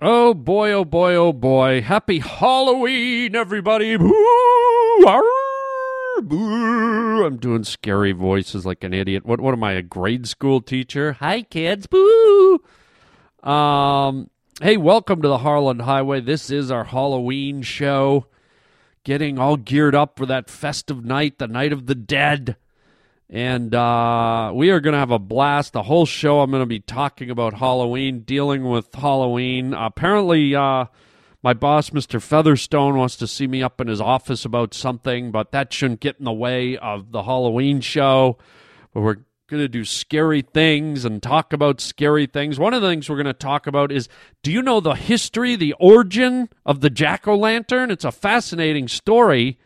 Oh boy, oh boy, oh boy. Happy Halloween, everybody. I'm doing scary voices like an idiot. What what am I, a grade school teacher? Hi kids. Boo. Um hey, welcome to the Harland Highway. This is our Halloween show. Getting all geared up for that festive night, the night of the dead. And uh, we are going to have a blast. The whole show, I'm going to be talking about Halloween, dealing with Halloween. apparently, uh, my boss, Mr. Featherstone, wants to see me up in his office about something, but that shouldn't get in the way of the Halloween show. But we're going to do scary things and talk about scary things. One of the things we're going to talk about is do you know the history, the origin of the jack o' lantern? It's a fascinating story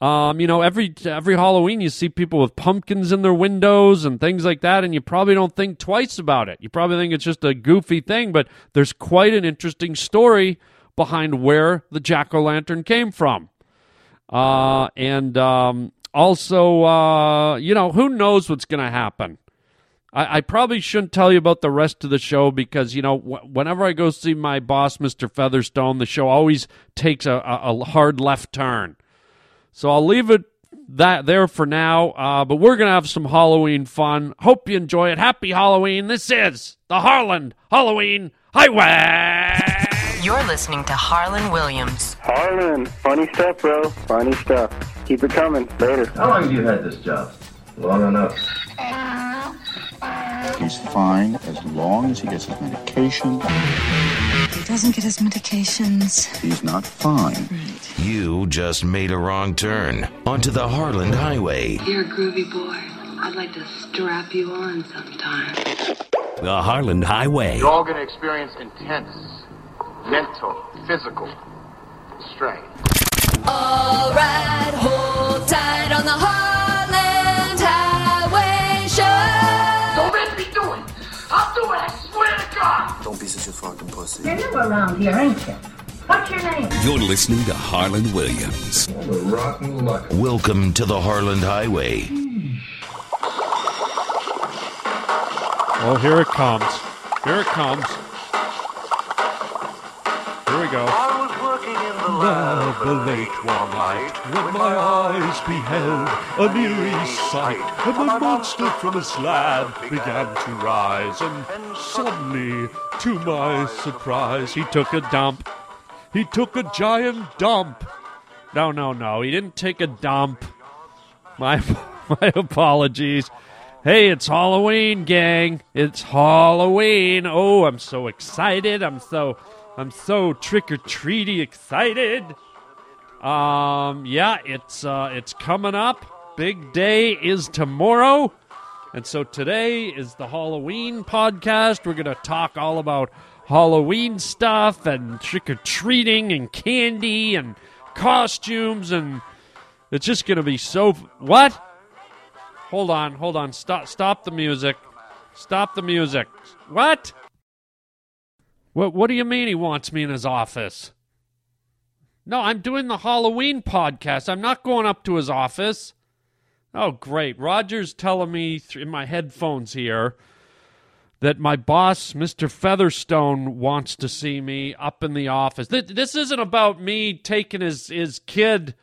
um, you know, every every Halloween you see people with pumpkins in their windows and things like that, and you probably don't think twice about it. You probably think it's just a goofy thing, but there's quite an interesting story behind where the jack o' lantern came from. Uh, and um, also, uh, you know, who knows what's going to happen? I, I, probably shouldn't tell you about the rest of the show because, you know, whenever I go see my boss, Mr. Featherstone, the show always takes a, a, a hard left turn. So I'll leave it that there for now. Uh, but we're gonna have some Halloween fun. Hope you enjoy it. Happy Halloween! This is the Harland Halloween Highway. You're listening to Harland Williams. Harland, funny stuff, bro. Funny stuff. Keep it coming. Later. How long have you had this job? Long enough. He's fine as long as he gets his medication. He doesn't get his medications. He's not fine. Right. You just made a wrong turn onto the Harland Highway. You're a groovy boy. I'd like to strap you on sometime. The Harland Highway. You're all going to experience intense mental, physical strain. All right, hold tight on the Harland Don't be such a fucking pussy. You're never around here, ain't you? What's your name? You're listening to Harland Williams. What a rotten luck. Welcome to the Harland Highway. Oh, here it comes. Here it comes. Here we go. In the late one night when my eyes beheld a eerie sight, and the monster from a slab began to rise, and suddenly, to my surprise, he took a dump. He took a giant dump. No, no, no. He didn't take a dump. My my apologies. Hey, it's Halloween, gang. It's Halloween. Oh, I'm so excited. I'm so I'm so trick or treaty excited. Um, yeah, it's uh, it's coming up. Big day is tomorrow, and so today is the Halloween podcast. We're gonna talk all about Halloween stuff and trick or treating and candy and costumes, and it's just gonna be so. What? Hold on, hold on. Stop, stop the music. Stop the music. What? What what do you mean he wants me in his office? No, I'm doing the Halloween podcast. I'm not going up to his office. Oh, great. Roger's telling me in my headphones here that my boss, Mr. Featherstone, wants to see me up in the office. This isn't about me taking his, his kid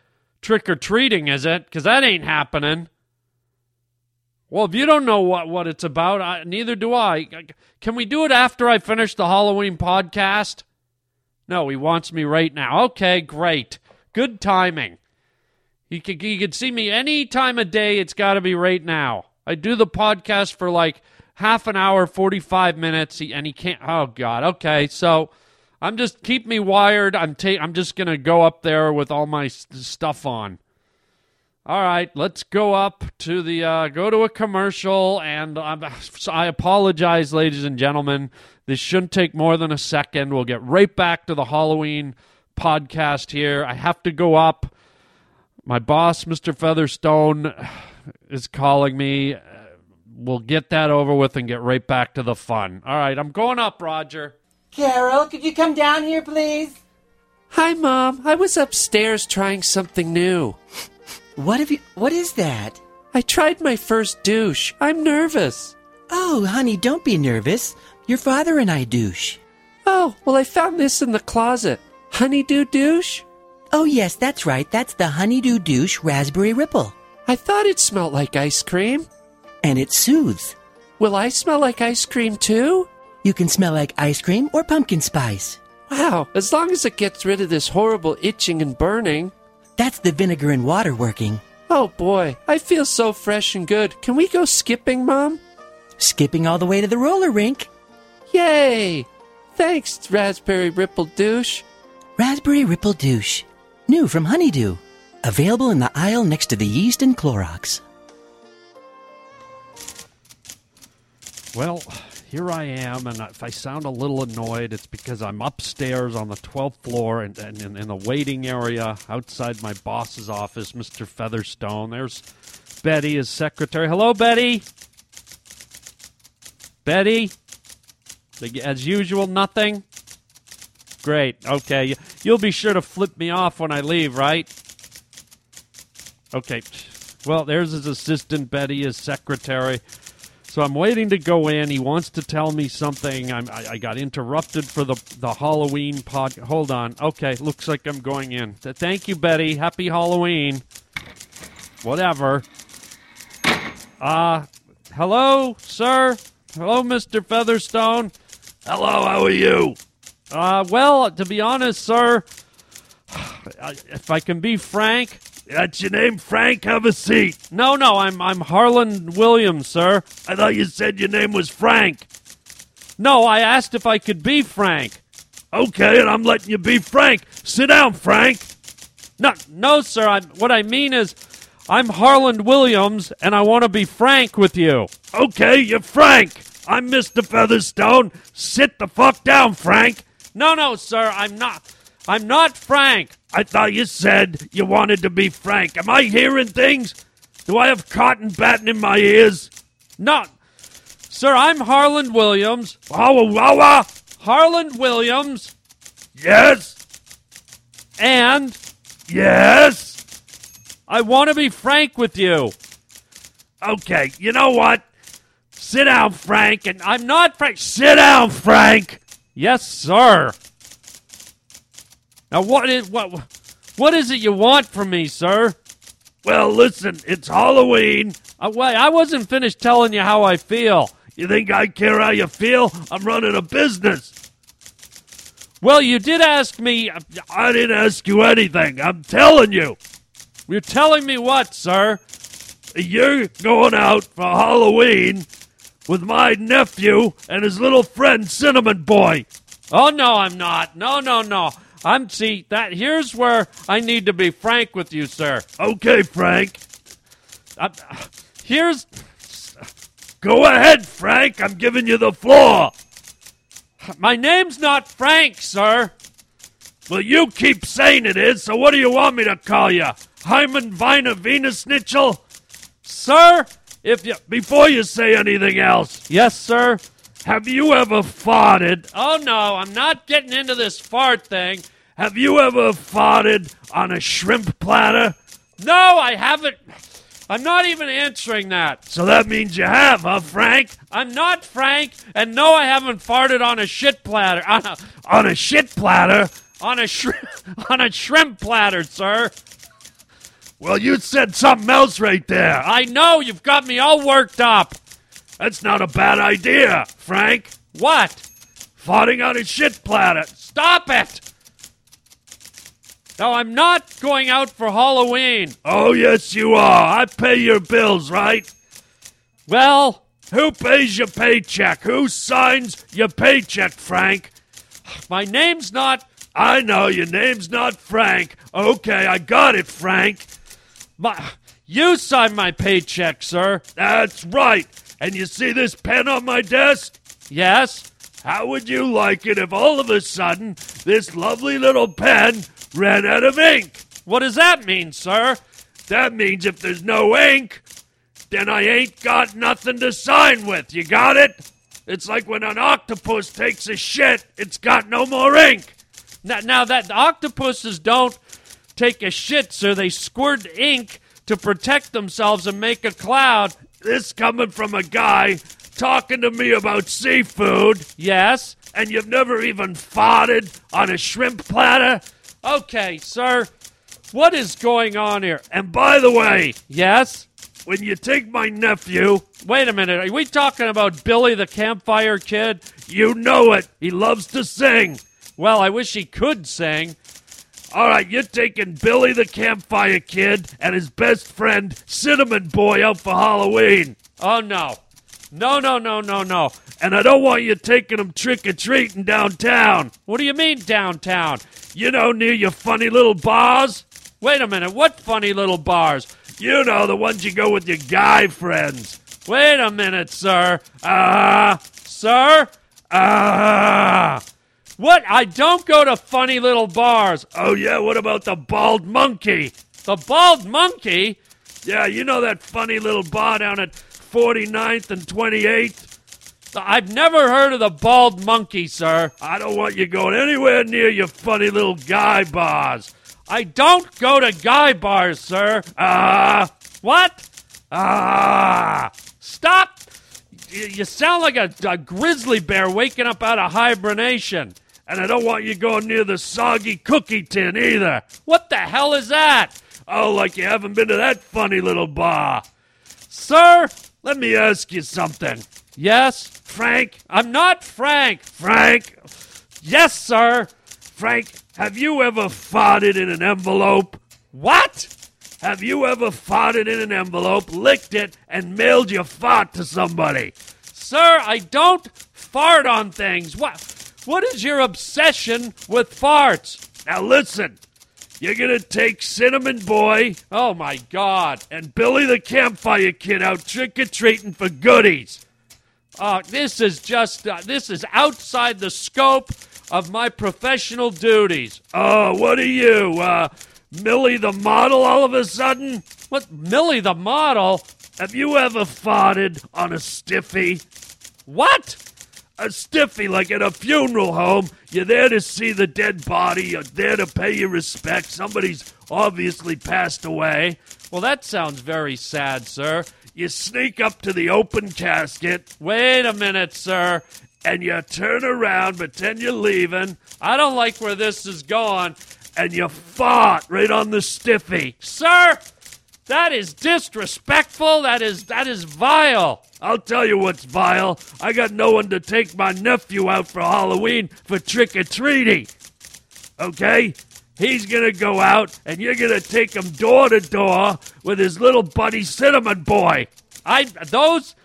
trick or treating, is it? Because that ain't happening. Well, if you don't know what, what it's about, I, neither do I. Can we do it after I finish the Halloween podcast? No, he wants me right now. Okay, great. Good timing. He could, he could see me any time of day. It's got to be right now. I do the podcast for like half an hour, 45 minutes, and he can't. Oh, God. Okay, so I'm just keep me wired. I'm, ta- I'm just going to go up there with all my stuff on. All right, let's go up to the uh, go to a commercial, and um, I apologize, ladies and gentlemen. This shouldn't take more than a second. We'll get right back to the Halloween podcast here. I have to go up. My boss, Mr. Featherstone, is calling me. We'll get that over with and get right back to the fun. All right, I'm going up, Roger. Carol, could you come down here, please? Hi, Mom. I was upstairs trying something new. What have you? What is that? I tried my first douche. I'm nervous. Oh, honey, don't be nervous. Your father and I douche. Oh, well, I found this in the closet. Honeydew douche? Oh, yes, that's right. That's the Honeydew Douche Raspberry Ripple. I thought it smelled like ice cream. And it soothes. Will I smell like ice cream too? You can smell like ice cream or pumpkin spice. Wow, as long as it gets rid of this horrible itching and burning. That's the vinegar and water working. Oh boy, I feel so fresh and good. Can we go skipping, Mom? Skipping all the way to the roller rink. Yay! Thanks, Raspberry Ripple Douche. Raspberry Ripple Douche. New from Honeydew. Available in the aisle next to the yeast and Clorox. Well, here I am, and if I sound a little annoyed, it's because I'm upstairs on the 12th floor and, in the waiting area outside my boss's office, Mr. Featherstone. There's Betty, his secretary. Hello, Betty. Betty. As usual, nothing. Great. Okay. You'll be sure to flip me off when I leave, right? Okay. Well, there's his assistant, Betty, his secretary. So I'm waiting to go in. He wants to tell me something. I'm, I, I got interrupted for the the Halloween pod. Hold on. Okay, looks like I'm going in. Th- Thank you, Betty. Happy Halloween. Whatever. Uh, hello, sir. Hello, Mr. Featherstone. Hello, how are you? Uh, well, to be honest, sir, if I can be frank, that's your name, Frank? Have a seat. No, no, I'm I'm Harland Williams, sir. I thought you said your name was Frank. No, I asked if I could be Frank. Okay, and I'm letting you be Frank. Sit down, Frank. No, no, sir. I, what I mean is, I'm Harland Williams, and I want to be frank with you. Okay, you're Frank. I'm Mr. Featherstone. Sit the fuck down, Frank. No, no, sir. I'm not. I'm not Frank. I thought you said you wanted to be Frank. Am I hearing things? Do I have cotton batting in my ears? No. Sir, I'm Harland Williams. Wow, wow. Harland Williams. Yes. And. Yes. I want to be frank with you. Okay, you know what? Sit down, Frank. And I'm not Frank. Sit down, Frank. Yes, sir. Now, what is what? What is it you want from me, sir? Well, listen, it's Halloween. Uh, wait, I wasn't finished telling you how I feel. You think I care how you feel? I'm running a business. Well, you did ask me. I didn't ask you anything. I'm telling you. You're telling me what, sir? You're going out for Halloween with my nephew and his little friend Cinnamon Boy. Oh no, I'm not. No, no, no. I'm see that here's where I need to be frank with you, sir. Okay, Frank. Uh, here's Go ahead, Frank. I'm giving you the floor. My name's not Frank, sir. Well, you keep saying it is, so what do you want me to call you? Hyman Viner Venus Snitchell? Sir, if you before you say anything else. Yes, sir. Have you ever farted? Oh no, I'm not getting into this fart thing. Have you ever farted on a shrimp platter? No, I haven't. I'm not even answering that. So that means you have, huh, Frank? I'm not Frank, and no, I haven't farted on a shit platter. On a, on a shit platter? On a shrimp, on a shrimp platter, sir. Well, you said something else right there. I know, you've got me all worked up. That's not a bad idea, Frank. What? Farting on a shit planet. Stop it! No, I'm not going out for Halloween. Oh, yes, you are. I pay your bills, right? Well, who pays your paycheck? Who signs your paycheck, Frank? My name's not. I know your name's not Frank. Okay, I got it, Frank. My, you sign my paycheck, sir. That's right. And you see this pen on my desk? Yes. How would you like it if all of a sudden this lovely little pen ran out of ink? What does that mean, sir? That means if there's no ink, then I ain't got nothing to sign with. You got it? It's like when an octopus takes a shit, it's got no more ink. Now, now that octopuses don't take a shit, sir, they squirt ink to protect themselves and make a cloud. This coming from a guy talking to me about seafood, Yes. and you've never even farted on a shrimp platter? Okay, sir. What is going on here? And by the way, Yes. when you take my nephew, Wait a minute. Are we talking about Billy the Campfire Kid? you know it. He loves to sing. Well, I wish he could sing. All right, you're taking Billy the Campfire Kid and his best friend, Cinnamon Boy, out for Halloween. Oh, no. No, no, no, no, no. And I don't want you taking them trick or treating downtown. What do you mean downtown? You know, near your funny little bars? Wait a minute. What funny little bars? You know, the ones you go with your guy friends. Wait a minute, sir. Ah, sir? Ah. What? I don't go to funny little bars. Oh, yeah, what about the Bald Monkey? The Bald Monkey? Yeah, you know that funny little bar down at 49th and 28th? I've never heard of the Bald Monkey, sir. I don't want you going anywhere near your funny little guy bars. I don't go to guy bars, sir. Ah, What? Ah. Stop. You you sound like a, a grizzly bear waking up out of hibernation. And I don't want you going near the soggy cookie tin either. What the hell is that? Oh, like you haven't been to that funny little bar. Sir? Let me ask you something. Yes? Frank, I'm not Frank. Frank, Yes, sir. Frank, have you ever farted in an envelope? What? Have you ever farted in an envelope, licked it, and mailed your fart to somebody? Sir, I don't fart on things. What? What is your obsession with farts? Now listen, you're gonna take Cinnamon Boy Oh my God! and Billy the Campfire Kid out trick or treating for goodies. Uh, this is just uh, this is outside the scope of my professional duties. Oh, what are you, uh, Millie the model all of a sudden? What, Millie the model? Have you ever farted on a stiffy? What? A stiffy, like at a funeral home. You're there to see the dead body. You're there to pay your respects. Somebody's obviously passed away. Well, that sounds very sad, sir. You sneak up to the open casket Wait a minute, sir. and you turn around, pretend you're leaving, I don't like where this is going. and you fart right on the stiffy. Sir, that is disrespectful. That is that is vile. I'll tell you what's vile. I got no one to take my nephew out for Halloween for trick or treating. Okay? He's gonna go out and you're gonna take him door to door with his little buddy Cinnamon Boy. I those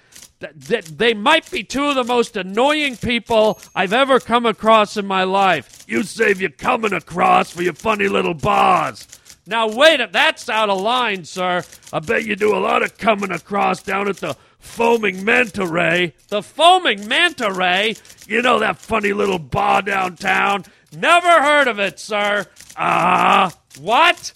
th- th- they might be two of the most annoying people I've ever come across in my life. You save your coming across for your funny little bars. Now wait, a- that's out of line, sir. I bet you do a lot of coming across down at the Foaming Manta Ray. The foaming manta ray. You know that funny little bar downtown? Never heard of it, sir. Ah, What?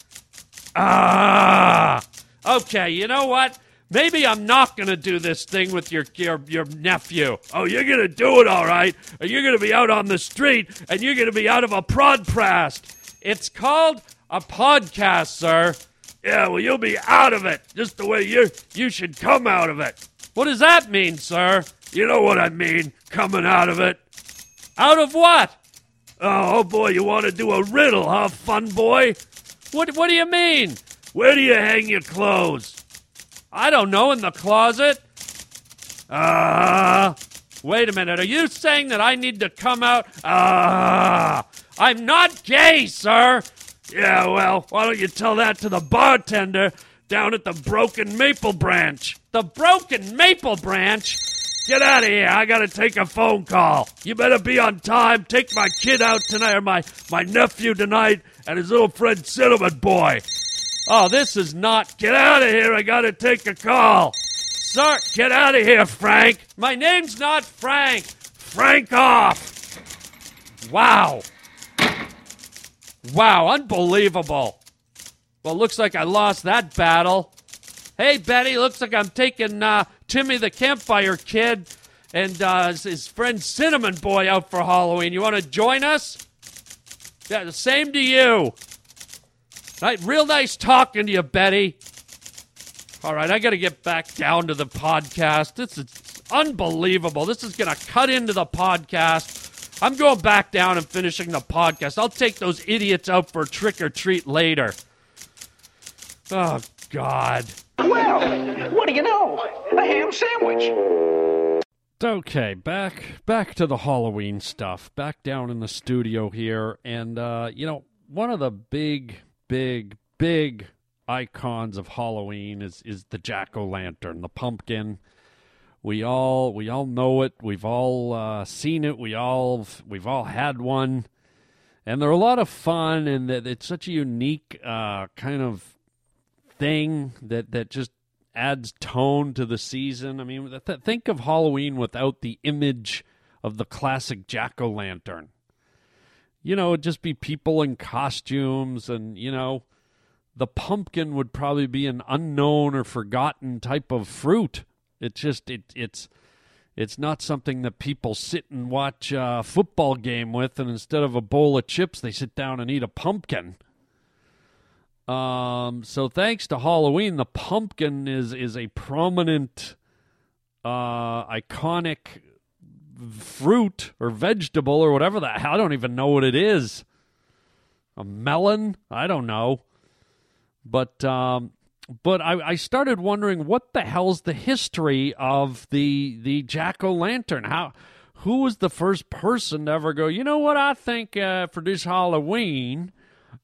ah. Okay, you know what? Maybe I'm not going to do this thing with your, your your nephew. Oh, you're gonna do it all right. You're gonna be out on the street and you're gonna be out of a prod prast. It's called a podcast, sir. Yeah, well, you'll be out of it, just the way you you should come out of it. What does that mean, sir? You know what I mean, coming out of it. Out of what? Oh, oh boy, you want to do a riddle, huh, fun boy? What what do you mean? Where do you hang your clothes? I don't know, in the closet? Ah, Wait a minute, are you saying that I need to come out? Ah, I'm not gay, sir. Yeah. Well, why don't you tell that to the bartender down at the Broken Maple Branch? The broken maple branch. Get out of here! I gotta take a phone call. You better be on time. Take my kid out tonight, or my my nephew tonight, and his little friend Cinnamon Boy. Oh, this is not. Get out of here! I gotta take a call. Sir, Get out of here, Frank. my name's not Frank. Frank off. Wow. Wow, unbelievable. Well, looks like I lost that battle. Hey, Betty, looks like I'm taking uh, Timmy the Campfire Kid and uh, his- friend Cinnamon Boy out for Halloween. You want to join us? Yeah, the same to you. Right, real nice talking to you, Betty. All right, I got to get back down to the podcast. This is Unbelievable. This is going to cut into the podcast. I'm going back down and finishing the podcast. I'll take those idiots out for trick or treat later. Oh, God. Well, what do you know? A ham sandwich. Okay, back back to the Halloween stuff. Back down in the studio here, and uh, you know, one of the big, big, big icons of Halloween is is the jack o' lantern, the pumpkin. We all we all know it. We've all uh, seen it. We all we've all had one, and they're a lot of fun. And that it's such a unique uh, kind of thing that that just adds tone to the season. I mean, th- think of Halloween without the image of the classic jack o' lantern. You know, it'd just be people in costumes, and you know, the pumpkin would probably be an unknown or forgotten type of fruit. It just it it's it's not something that people sit and watch a football game with, and instead of a bowl of chips, they sit down and eat a pumpkin. Um, so thanks to Halloween, the pumpkin is is a prominent, uh, iconic fruit or vegetable or whatever that. I don't even know what it is. A melon? I don't know. But um, but I, I started wondering what the hell's the history of the the jack o' lantern? How who was the first person to ever go? You know what I think uh, for this Halloween,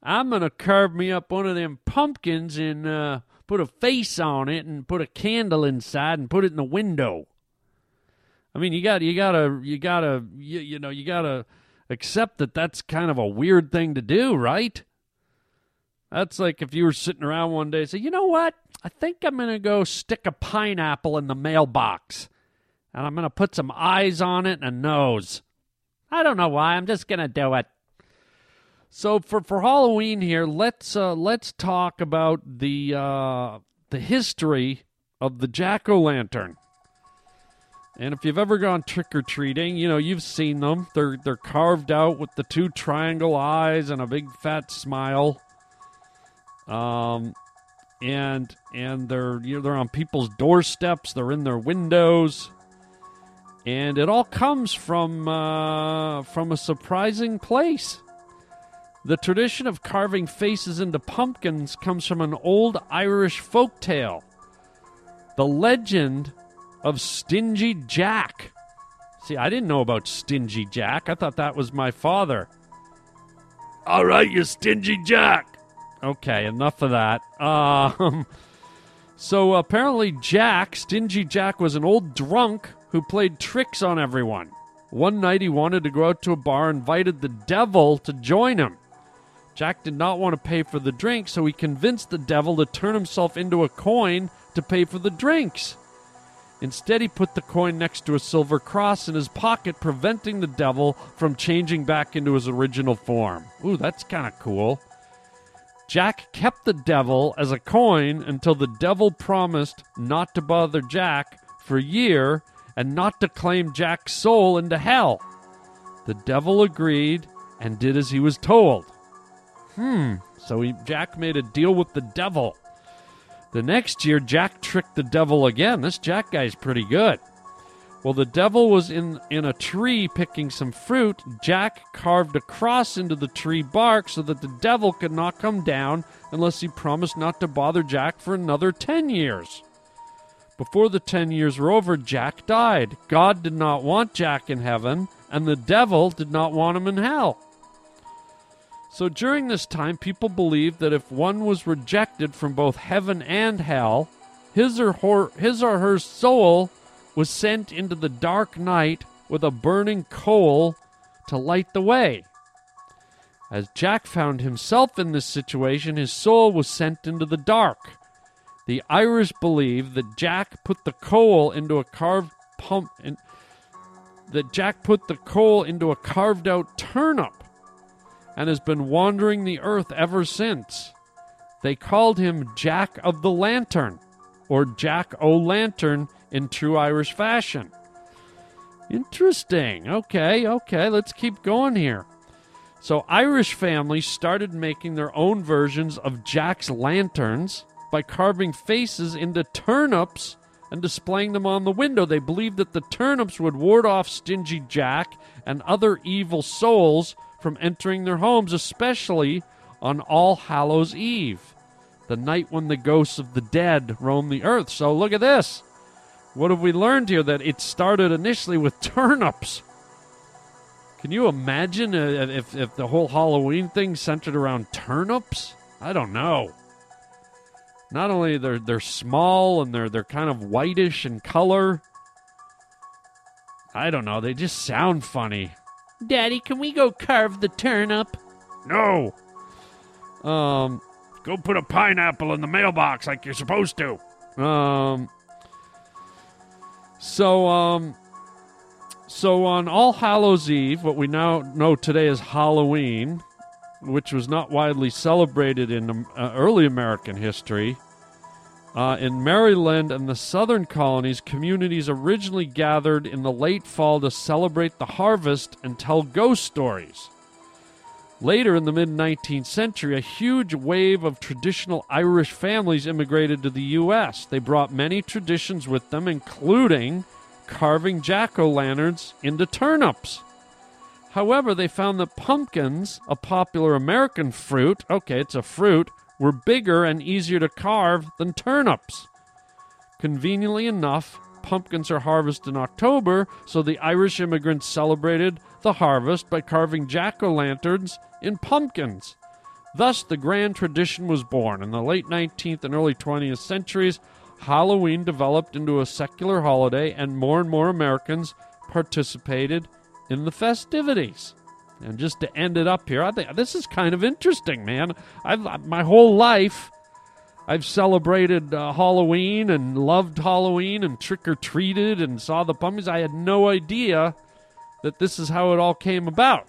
I'm gonna carve me up one of them pumpkins and uh, put a face on it and put a candle inside and put it in the window. I mean, you got you gotta you gotta you, you know you gotta accept that that's kind of a weird thing to do, right? That's like if you were sitting around one day and say, you know what? I think I'm going to go stick a pineapple in the mailbox. And I'm going to put some eyes on it and a nose. I don't know why. I'm just going to do it. So for, for Halloween here, let's uh, let's talk about the uh, the history of the jack o' lantern. And if you've ever gone trick or treating, you know you've seen them. They're they're carved out with the two triangle eyes and a big fat smile. Um, and and they're you know, they're on people's doorsteps. They're in their windows, and it all comes from uh, from a surprising place. The tradition of carving faces into pumpkins comes from an old Irish folk tale. The legend of Stingy Jack. See, I didn't know about Stingy Jack. I thought that was my father. All right, you Stingy Jack. Okay, enough of that. Um, so apparently, Jack, Stingy Jack, was an old drunk who played tricks on everyone. One night, he wanted to go out to a bar, invited the devil to join him. Jack did not want to pay for the drink, so he convinced the devil to turn himself into a coin to pay for the drinks. Instead, he put the coin next to a silver cross in his pocket, preventing the devil from changing back into his original form. Ooh, that's kind of cool. Jack kept the devil as a coin until the devil promised not to bother Jack for a year and not to claim Jack's soul into hell. The devil agreed and did as he was told. Hmm, so he, Jack made a deal with the devil. The next year, Jack tricked the devil again. This Jack guy's pretty good. While the devil was in, in a tree picking some fruit, Jack carved a cross into the tree bark so that the devil could not come down unless he promised not to bother Jack for another 10 years. Before the 10 years were over, Jack died. God did not want Jack in heaven, and the devil did not want him in hell. So during this time, people believed that if one was rejected from both heaven and hell, his or her, his or her soul was sent into the dark night with a burning coal to light the way. As Jack found himself in this situation, his soul was sent into the dark. The Irish believe that Jack put the coal into a carved pump and that Jack put the coal into a carved out turnip and has been wandering the earth ever since. They called him Jack of the Lantern or Jack o' Lantern in true Irish fashion. Interesting. Okay, okay, let's keep going here. So, Irish families started making their own versions of Jack's lanterns by carving faces into turnips and displaying them on the window. They believed that the turnips would ward off stingy Jack and other evil souls from entering their homes, especially on All Hallows Eve, the night when the ghosts of the dead roam the earth. So look at this. What have we learned here? That it started initially with turnips. Can you imagine uh, if, if the whole Halloween thing centered around turnips? I don't know. Not only they're they're small and they're they're kind of whitish in color. I don't know. They just sound funny. Daddy, can we go carve the turnip? No. Um, Go put a pineapple in the mailbox like you're supposed to. um. So um. So on All Hallows Eve, what we now know today as Halloween, which was not widely celebrated in um, uh, early American history, uh, in Maryland and the southern colonies, communities originally gathered in the late fall to celebrate the harvest and tell ghost stories. Later in the mid 19th century, a huge wave of traditional Irish families immigrated to the U.S. They brought many traditions with them, including carving jack o' lanterns into turnips. However, they found that pumpkins, a popular American fruit, okay, it's a fruit, were bigger and easier to carve than turnips. Conveniently enough, pumpkins are harvested in October, so the Irish immigrants celebrated the harvest by carving jack o' lanterns in pumpkins. Thus, the grand tradition was born. In the late 19th and early 20th centuries, Halloween developed into a secular holiday, and more and more Americans participated in the festivities. And just to end it up here, I think this is kind of interesting, man. I've my whole life, I've celebrated uh, Halloween and loved Halloween and trick or treated and saw the pumpkins. I had no idea that this is how it all came about.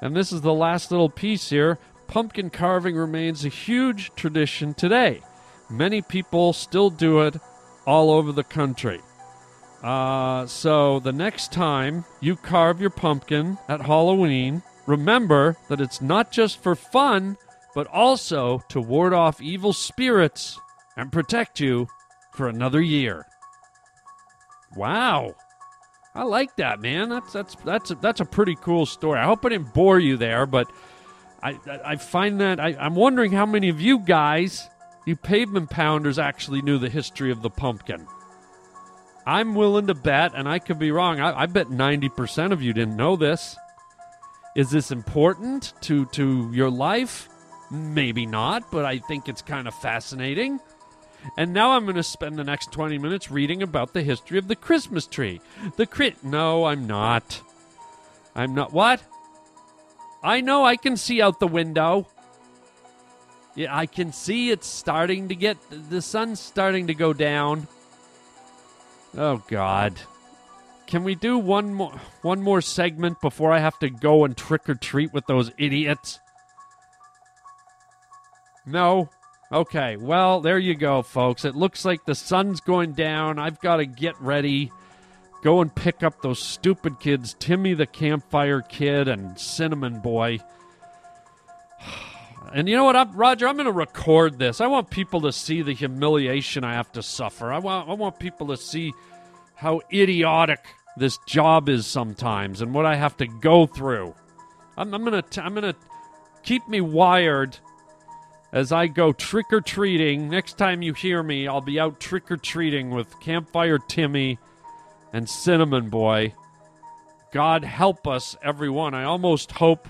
And this is the last little piece here. Pumpkin carving remains a huge tradition today. Many people still do it all over the country. Uh, so the next time you carve your pumpkin at Halloween, remember that it's not just for fun, but also to ward off evil spirits and protect you for another year. Wow. I like that, man. That's that's that's a, that's a pretty cool story. I hope I didn't bore you there, but I I, find that I, I'm wondering how many of you guys, you pavement pounders, actually knew the history of the pumpkin. I'm willing to bet, and I could be wrong. I, I bet 90% of you didn't know this. Is this important to to your life? Maybe not, but I think it's kind of fascinating. And now I'm going to spend the next 20 minutes reading about the history of the Christmas tree. The crit. No, I'm not. I'm not. What? I know I can see out the window. Yeah, I can see it's starting to get. The sun's starting to go down. Oh, God. Can we do one more one more segment before I have to go and trick or treat with those idiots? No. Okay, well, there you go, folks. It looks like the sun's going down. I've got to get ready. Go and pick up those stupid kids, Timmy the Campfire Kid and Cinnamon Boy. And you know what, I'm, Roger? I'm going to record this. I want people to see the humiliation I have to suffer. I want, I want people to see how idiotic this job is sometimes and what I have to go through. I'm, I'm gonna, t- I'm gonna keep me wired as I go trick or treating. Next time you hear me, I'll be out trick or treating with Campfire Timmy and Cinnamon Boy. God help us, everyone. I almost hope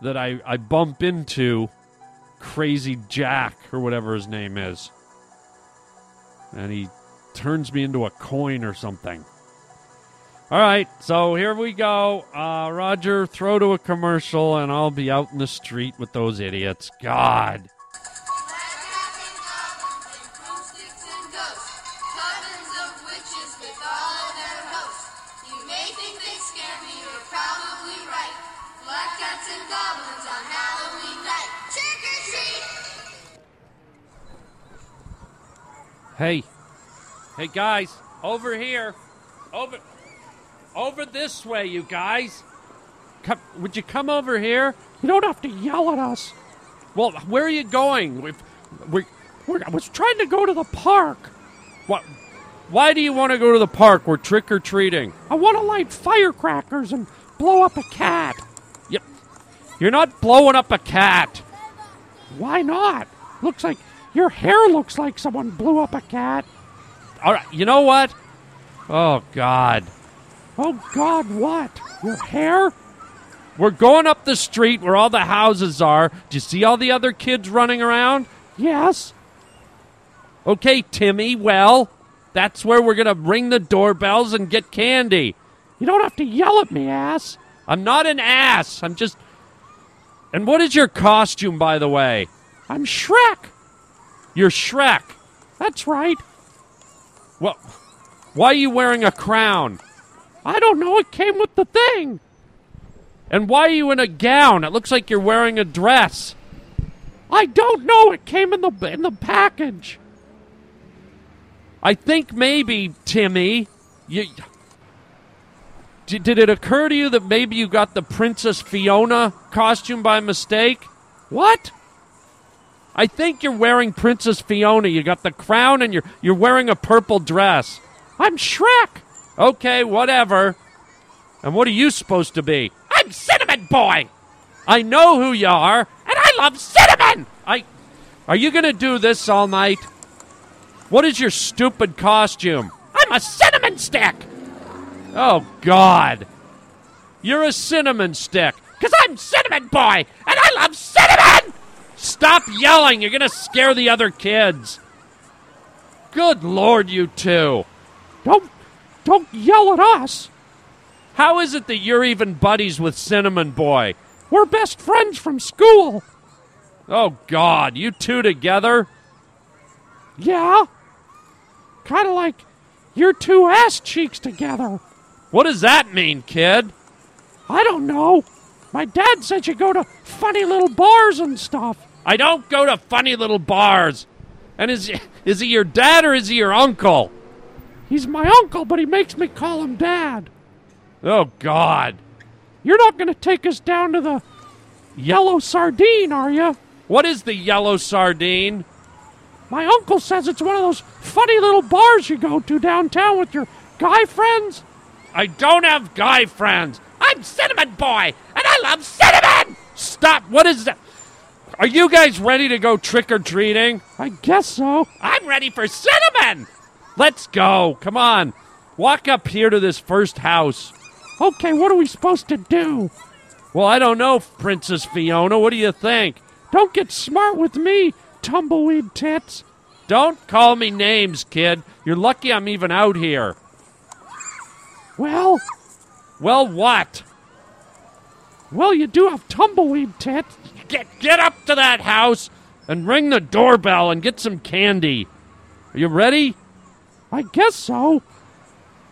that I, I bump into Crazy Jack or whatever his name is. And he turns me into a coin or something. All right, so here we go. Uh, Roger, throw to a commercial, and I'll be out in the street with those idiots. God. Hey. Hey, guys, over here. Over. Over this way, you guys. Come, would you come over here? You don't have to yell at us. Well, where are you going? We've, we, We're, I was trying to go to the park. What? Why do you want to go to the park? We're trick or treating. I want to light firecrackers and blow up a cat. Yep. You're not blowing up a cat. Why not? Looks like your hair looks like someone blew up a cat. All right. You know what? Oh God. Oh God, what? Your hair? We're going up the street where all the houses are. Do you see all the other kids running around? Yes. Okay, Timmy, well, that's where we're going to ring the doorbells and get candy. You don't have to yell at me, ass. I'm not an ass. I'm just. And what is your costume, by the way? I'm Shrek. You're Shrek. That's right. Well, why are you wearing a crown? I don't know. It came with the thing. And why are you in a gown? It looks like you're wearing a dress. I don't know. It came in the in the package. I think maybe, Timmy, you. Did, it occur to you that maybe you got the Princess Fiona costume by mistake? What? I think you're wearing Princess Fiona. You got the crown and you're you're wearing a purple dress. I'm Shrek. Okay, whatever. And what are you supposed to be? I'm Cinnamon Boy. I know who you are, and I love cinnamon. I Are you to do this all night? What is your stupid costume? I'm a cinnamon stick. Oh god. You're a cinnamon stick. Cuz I'm Cinnamon Boy, and I love cinnamon. Stop yelling. You're going to scare the other kids. Good lord, you two. Don't don't yell at us. How is it that you're even buddies with Cinnamon Boy? We're best friends from school. Oh, God, you two together? Yeah. Kind of like your two ass cheeks together. What does that mean, kid? I don't know. My dad said you go to funny little bars and stuff. I don't go to funny little bars. And is is he your dad or is he your uncle? He's my uncle, but he makes me call him dad. Oh, God. You're not going to take us down to the yellow sardine, are you? What is the yellow sardine? My uncle says it's one of those funny little bars you go to downtown with your guy friends. I don't have guy friends. I'm Cinnamon Boy, and I love cinnamon! Stop! What is that? Are you guys ready to go trick or treating? I guess so. I'm ready for cinnamon! Let's go. Come on. Walk up here to this first house. Okay, what are we supposed to do? Well, I don't know, Princess Fiona. What do you think? Don't get smart with me, tumbleweed tits. Don't call me names, kid. You're lucky I'm even out here. Well, well, what? Well, you do have tumbleweed tits. Get get up to that house and ring the doorbell and get some candy. Are you ready? I guess so.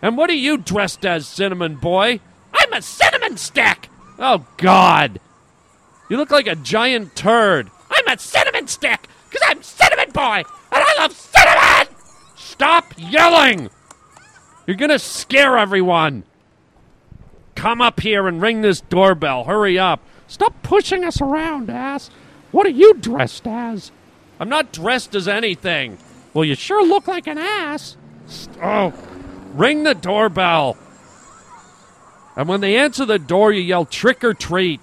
And what are you dressed as, Cinnamon Boy? I'm a cinnamon stick. Oh, God. You look like a giant turd. I'm a cinnamon stick because I'm Cinnamon Boy and I love cinnamon. Stop yelling. You're to scare everyone. Come up here and ring this doorbell. Hurry up. Stop pushing us around, ass. What are you dressed as? I'm not dressed as anything. Well, you sure look like an ass. Oh, ring the doorbell. And when they answer the door, you yell trick or treat.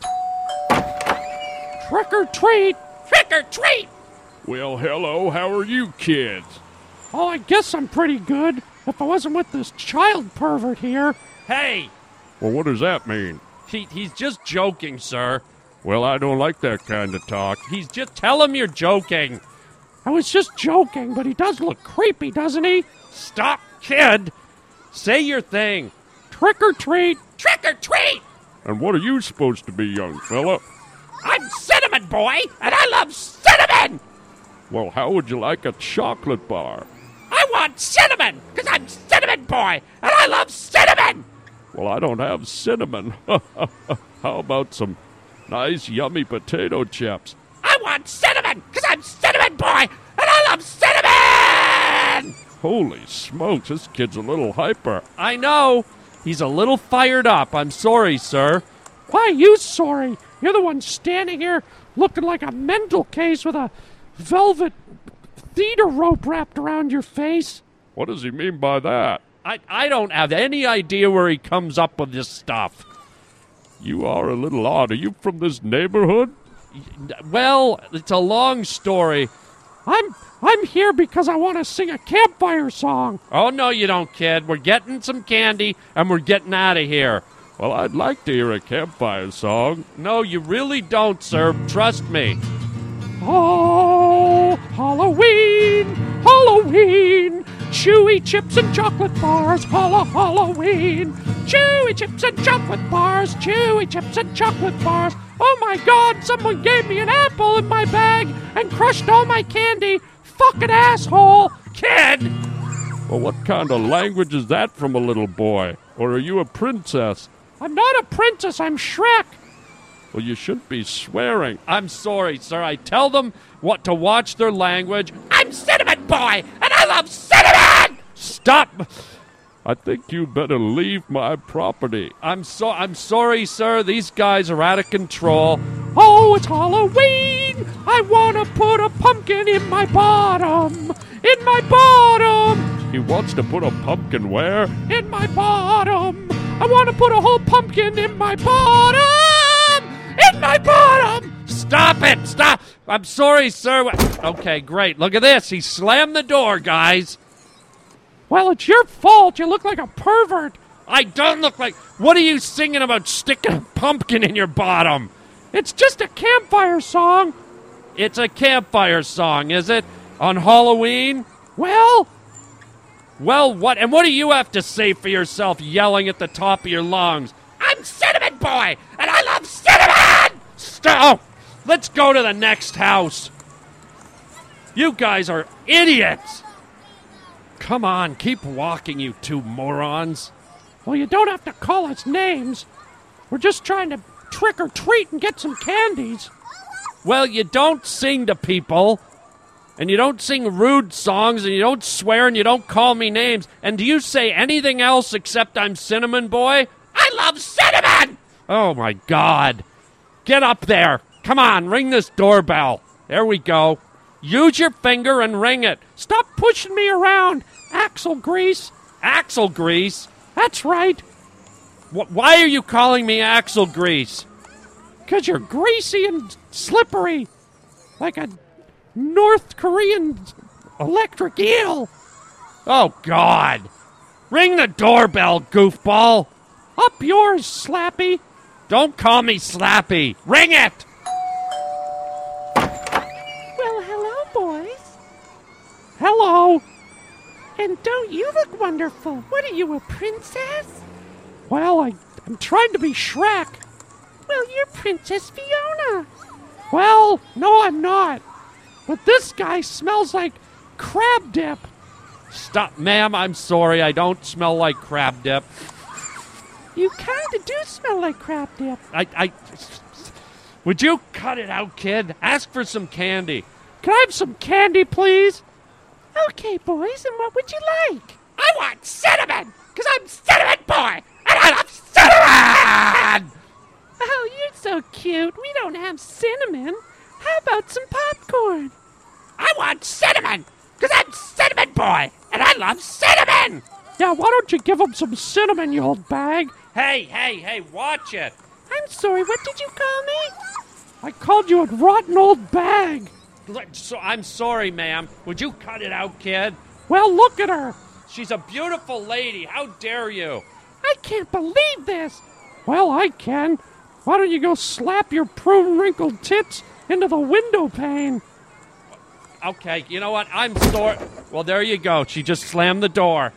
Trick or treat! Trick or treat! Well, hello, how are you kids? Oh, I guess I'm pretty good. If I wasn't with this child pervert here. Hey! Well, what does that mean? He, he's just joking, sir. Well, I don't like that kind of talk. He's just tell him you're joking. I was just joking, but he does look creepy, doesn't he? Stop, kid. Say your thing. Trick or treat. Trick or treat. And what are you supposed to be, young fella? I'm Cinnamon Boy, and I love cinnamon. Well, how would you like a chocolate bar? I want cinnamon, because I'm Cinnamon Boy, and I love cinnamon. Well, I don't have cinnamon. how about some nice, yummy potato chips? I want cinnamon, because I'm Cinnamon Boy, and I love cinnamon! Holy smokes, this kid's a little hyper. I know. He's a little fired up. I'm sorry, sir. Why are you sorry? You're the one standing here looking like a mental case with a velvet theater rope wrapped around your face. What does he mean by that? I, I don't have any idea where he comes up with this stuff. You are a little odd. Are you from this neighborhood? Well, it's a long story. I'm I'm here because I want to sing a campfire song. Oh, no, you don't, kid. We're getting some candy and we're getting out of here. Well, I'd like to hear a campfire song. No, you really don't, sir. Trust me. Oh, Halloween, Halloween. Chewy chips and chocolate bars, holla Halloween. Chewy chips and chocolate bars, chewy chips and chocolate bars. Oh my god, someone gave me an apple in my bag and crushed all my candy. Fucking asshole. Kid! Well, what kind of language is that from a little boy? Or are you a princess? I'm not a princess, I'm Shrek. Well, you shouldn't be swearing. I'm sorry, sir. I tell them what to watch their language. I'm Cinnamon Boy, and I love cinnamon! Stop! I think you better leave my property. I'm so I'm sorry, sir. These guys are out of control. Oh, it's Halloween! I wanna put a pumpkin in my bottom! In my bottom! He wants to put a pumpkin where? In my bottom! I wanna put a whole pumpkin in my bottom! In my bottom! Stop it! Stop! I'm sorry, sir. Okay, great. Look at this. He slammed the door, guys. Well, it's your fault. You look like a pervert. I don't look like. What are you singing about sticking a pumpkin in your bottom? It's just a campfire song. It's a campfire song, is it? On Halloween? Well, well, what? And what do you have to say for yourself yelling at the top of your lungs? I'm Cinnamon Boy, and I love cinnamon! Stop! Let's go to the next house. You guys are idiots! Come on, keep walking, you two morons. Well, you don't have to call us names. We're just trying to trick or treat and get some candies. Well, you don't sing to people, and you don't sing rude songs, and you don't swear, and you don't call me names. And do you say anything else except I'm Cinnamon Boy? I love cinnamon! Oh my god. Get up there. Come on, ring this doorbell. There we go. Use your finger and ring it. Stop pushing me around, Axle Grease. Axle Grease? That's right. Wh- why are you calling me Axle Grease? Because you're greasy and slippery. Like a North Korean electric eel. Oh, God. Ring the doorbell, goofball. Up yours, Slappy. Don't call me Slappy. Ring it! Hello. And don't you look wonderful? What are you, a princess? Well, I, I'm trying to be Shrek. Well, you're Princess Fiona. Well, no, I'm not. But this guy smells like crab dip. Stop, ma'am. I'm sorry. I don't smell like crab dip. You kind of do smell like crab dip. I, I. Would you cut it out, kid? Ask for some candy. Can I have some candy, please? Okay, boys, and what would you like? I want cinnamon, because I'm Cinnamon Boy, and I love cinnamon! Oh, you're so cute. We don't have cinnamon. How about some popcorn? I want cinnamon, because I'm Cinnamon Boy, and I love cinnamon! Yeah, why don't you give him some cinnamon, you old bag? Hey, hey, hey, watch it! I'm sorry, what did you call me? I called you a rotten old bag. So, I'm sorry, ma'am. Would you cut it out, kid? Well, look at her. She's a beautiful lady. How dare you? I can't believe this. Well, I can. Why don't you go slap your prune wrinkled tits into the window pane? Okay, you know what? I'm sorry. Well, there you go. She just slammed the door.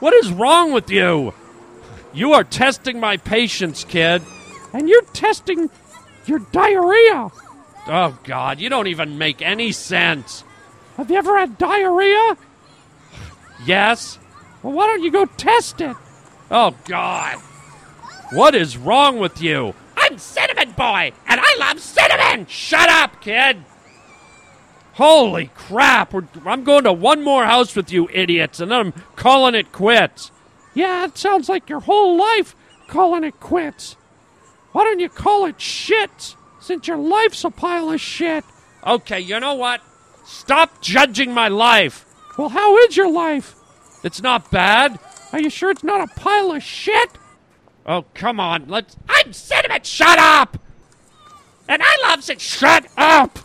What is wrong with you? You are testing my patience, kid. And you're testing your diarrhea. Oh, God, you don't even make any sense. Have you ever had diarrhea? Yes. Well, why don't you go test it? Oh, God. What is wrong with you? I'm Cinnamon Boy, and I love cinnamon! Shut up, kid! Holy crap! We're, I'm going to one more house with you idiots, and then I'm calling it quits. Yeah, it sounds like your whole life calling it quits. Why don't you call it shit, since your life's a pile of shit? Okay, you know what? Stop judging my life. Well, how is your life? It's not bad. Are you sure it's not a pile of shit? Oh, come on. Let's. I'm cinnamon. Shut up. And I love it. Shut up!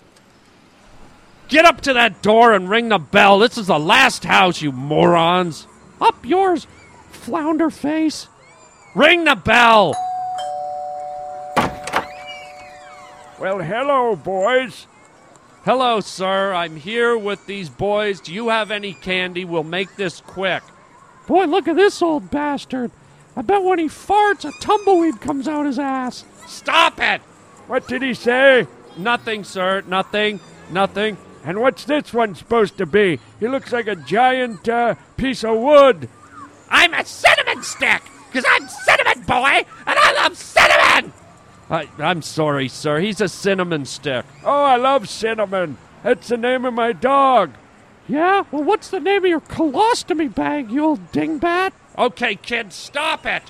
Get up to that door and ring the bell. This is the last house, you morons. Up yours, flounder face. Ring the bell. Well, hello, boys. Hello, sir. I'm here with these boys. Do you have any candy? We'll make this quick. Boy, look at this old bastard. I bet when he farts, a tumbleweed comes out his ass. Stop it! What did he say? Nothing, sir. Nothing. Nothing. And what's this one supposed to be? He looks like a giant uh, piece of wood. I'm a cinnamon stick, because I'm cinnamon boy, and I love cinnamon! I, I'm sorry, sir. He's a cinnamon stick. Oh, I love cinnamon. That's the name of my dog. Yeah? Well, what's the name of your colostomy bag, you old dingbat? Okay, kids, stop it.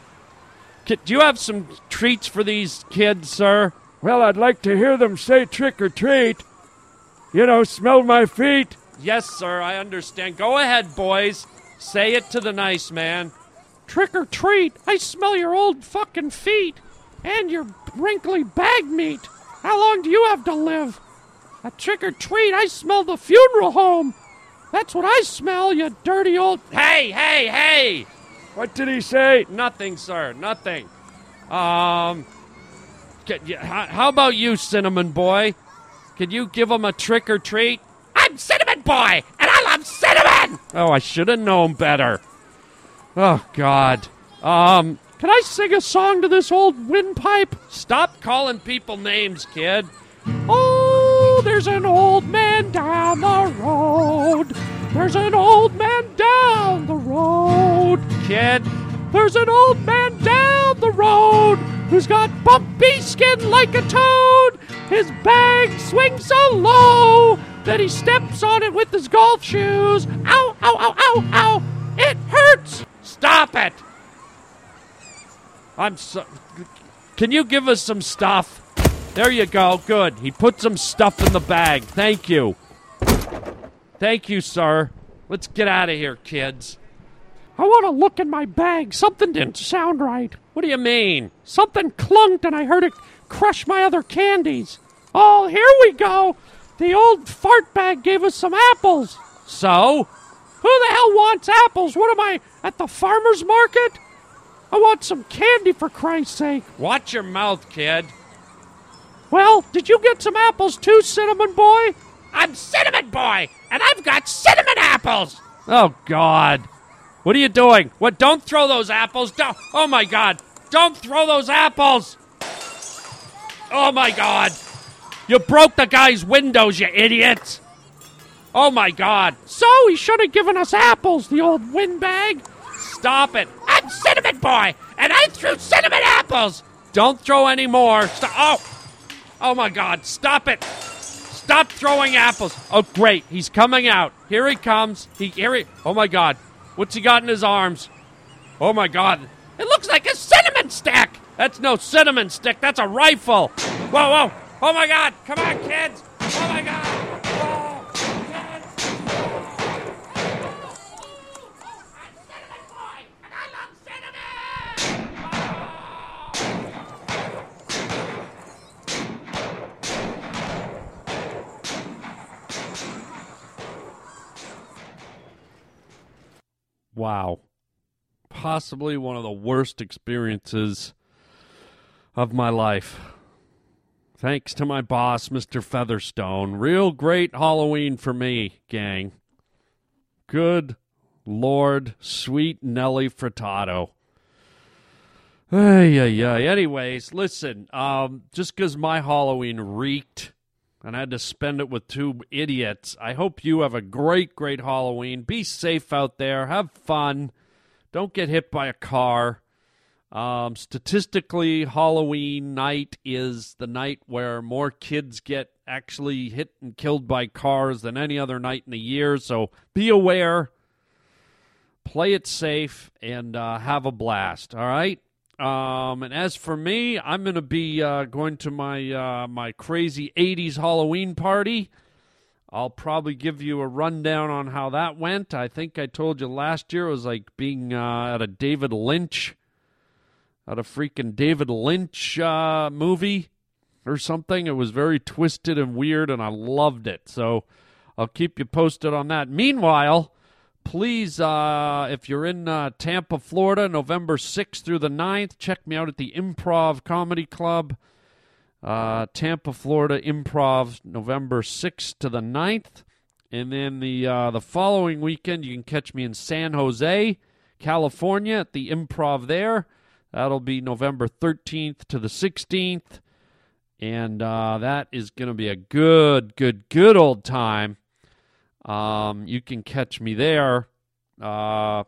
Kid, do you have some treats for these kids, sir? Well, I'd like to hear them say trick or treat. You know, smell my feet. Yes, sir, I understand. Go ahead, boys. Say it to the nice man. Trick or treat. I smell your old fucking feet and your wrinkly bag meat. How long do you have to live? A trick or treat. I smell the funeral home. That's what I smell, you dirty old. Hey, hey, hey! What did he say? Nothing, sir. Nothing. Um. Can, how, about you, Cinnamon Boy? Could you give him a trick or treat? I'm cinnamon boy, and I love cinnamon! Oh, I should have known better. Oh God. Um. Can I sing a song to this old windpipe? Stop calling people names, kid. Oh, there's an old man down the road. There's an old man down the road. Kid. There's an old man down the road who's got bumpy skin like a toad. His bag swings so low that he steps on it with his golf shoes. Ow, ow, ow, ow, ow. It hurts. Stop it. I'm so. Can you give us some stuff? There you go. Good. He put some stuff in the bag. Thank you. Thank you, sir. Let's get out of here, kids. I want to look in my bag. Something didn't sound right. What do you mean? Something clunked and I heard it crush my other candies. Oh, here we go. The old fart bag gave us some apples. So? Who the hell wants apples? What am I, at the farmer's market? I want some candy for Christ's sake. Watch your mouth, kid. Well, did you get some apples too, Cinnamon Boy? I'm cinnamon boy, and I've got cinnamon apples! Oh, God. What are you doing? What? Don't throw those apples. Don't. Oh, my God. Don't throw those apples. Oh, my God. You broke the guy's windows, you idiot. Oh, my God. So he should have given us apples, the old windbag. Stop it. I'm cinnamon boy, and I threw cinnamon apples! Don't throw any more. Stop. Oh. Oh, my God. Stop it. Stop throwing apples. Oh, great. He's coming out. Here he comes. He, here he. Oh, my God. What's he got in his arms? Oh, my God. It looks like a cinnamon stick! That's no cinnamon stick. That's a rifle. Whoa, whoa. Oh, my God. Come on, kids. Oh, my God. Oh, kids. Wow. Possibly one of the worst experiences of my life. Thanks to my boss, Mr. Featherstone. Real great Halloween for me, gang. Good Lord, sweet Nelly. Ay, ay, ay. Anyways, listen, um, just because my Halloween reeked and I had to spend it with two idiots, I hope you have a great, great Halloween. Be safe out there. Have fun. Don't get hit by a car. Um, statistically, Halloween night is the night where more kids get actually hit and killed by cars than any other night in the year. So be aware, play it safe, and uh, have a blast. All right. Um, and as for me, I'm going to be uh, going to my uh, my crazy '80s Halloween party I'll probably give you a rundown on how that went. I think I told you last year it was like being uh, at a David Lynch, at a freaking David Lynch uh, movie or something. It was very twisted and weird, and I loved it. So I'll keep you posted on that. Meanwhile, please, uh, if you're in uh, Tampa, Florida, November 6th through the 9th, check me out at the Improv Comedy Club. Uh, Tampa, Florida Improv, November 6th to the 9th. And then the uh, the following weekend, you can catch me in San Jose, California at the Improv there. That'll be November 13th to the 16th. And uh, that is going to be a good, good, good old time. Um, you can catch me there uh,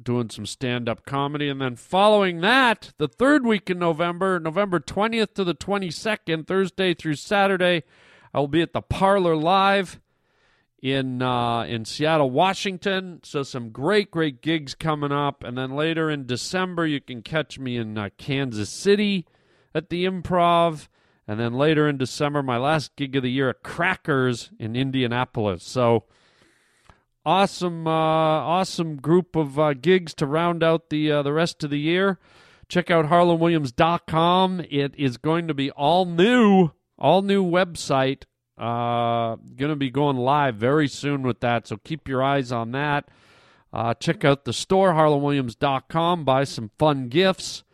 doing some stand up comedy. And then following that, the third week in November, November 20th to the 22nd, Thursday through Saturday, I will be at the Parlor Live in uh, in Seattle, Washington. So some great, great gigs coming up. And then later in December, you can catch me in uh, Kansas City at the Improv. And then later in December, my last gig of the year at Crackers in Indianapolis. So awesome, uh, awesome group of uh, gigs to round out the uh, the rest of the year. Check out harlandwilliams.com. It is going to be all new, all new website. Uh, going to be going live very soon with that. So keep your eyes on that. Uh, check out the store, harlandwilliams.com. Buy some fun gifts.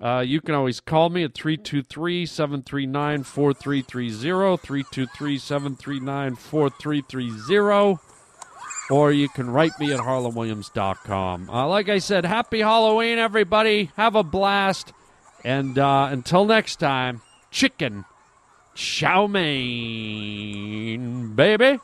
Uh, you can always call me at 323 739 4330, 323 739 4330, or you can write me at harlandwilliams.com. Uh, like I said, happy Halloween, everybody. Have a blast. And uh, until next time, chicken chow mein, baby.